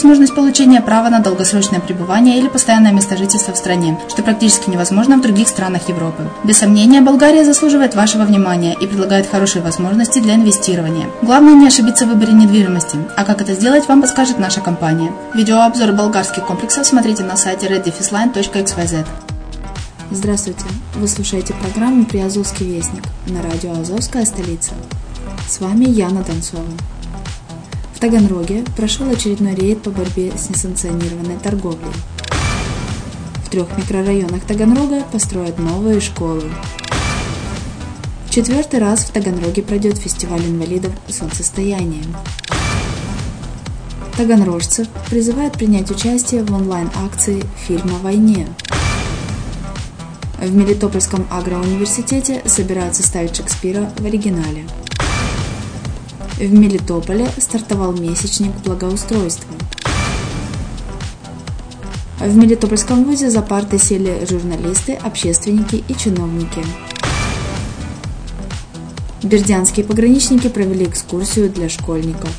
возможность получения права на долгосрочное пребывание или постоянное место жительства в стране, что практически невозможно в других странах Европы. Без сомнения, Болгария заслуживает вашего внимания и предлагает хорошие возможности для инвестирования. Главное не ошибиться в выборе недвижимости, а как это сделать, вам подскажет наша компания. Видеообзор болгарских комплексов смотрите на сайте reddefisline.xyz. Здравствуйте! Вы слушаете программу «Приазовский вестник» на радио «Азовская столица». С вами Яна Донцова. В Таганроге прошел очередной рейд по борьбе с несанкционированной торговлей. В трех микрорайонах Таганрога построят новые школы. В четвертый раз в Таганроге пройдет фестиваль инвалидов «Солнцестояние». Таганрожцев призывают принять участие в онлайн-акции «Фильм о войне». В Мелитопольском агроуниверситете собираются ставить Шекспира в оригинале – в Мелитополе стартовал месячник благоустройства. В Мелитопольском вузе за парты сели журналисты, общественники и чиновники. Бердянские пограничники провели экскурсию для школьников.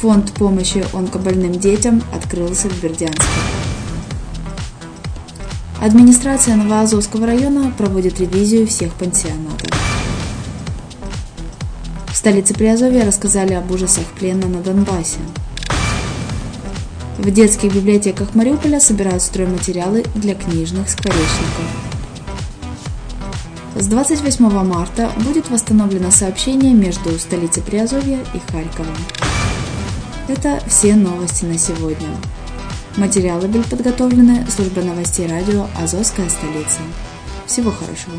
Фонд помощи онкобольным детям открылся в Бердянске. Администрация Новоазовского района проводит ревизию всех пансионатов столице Приазовья рассказали об ужасах плена на Донбассе. В детских библиотеках Мариуполя собирают стройматериалы для книжных скворечников. С 28 марта будет восстановлено сообщение между столицей Приазовья и Харьковом. Это все новости на сегодня. Материалы были подготовлены службой новостей радио «Азовская столица». Всего хорошего!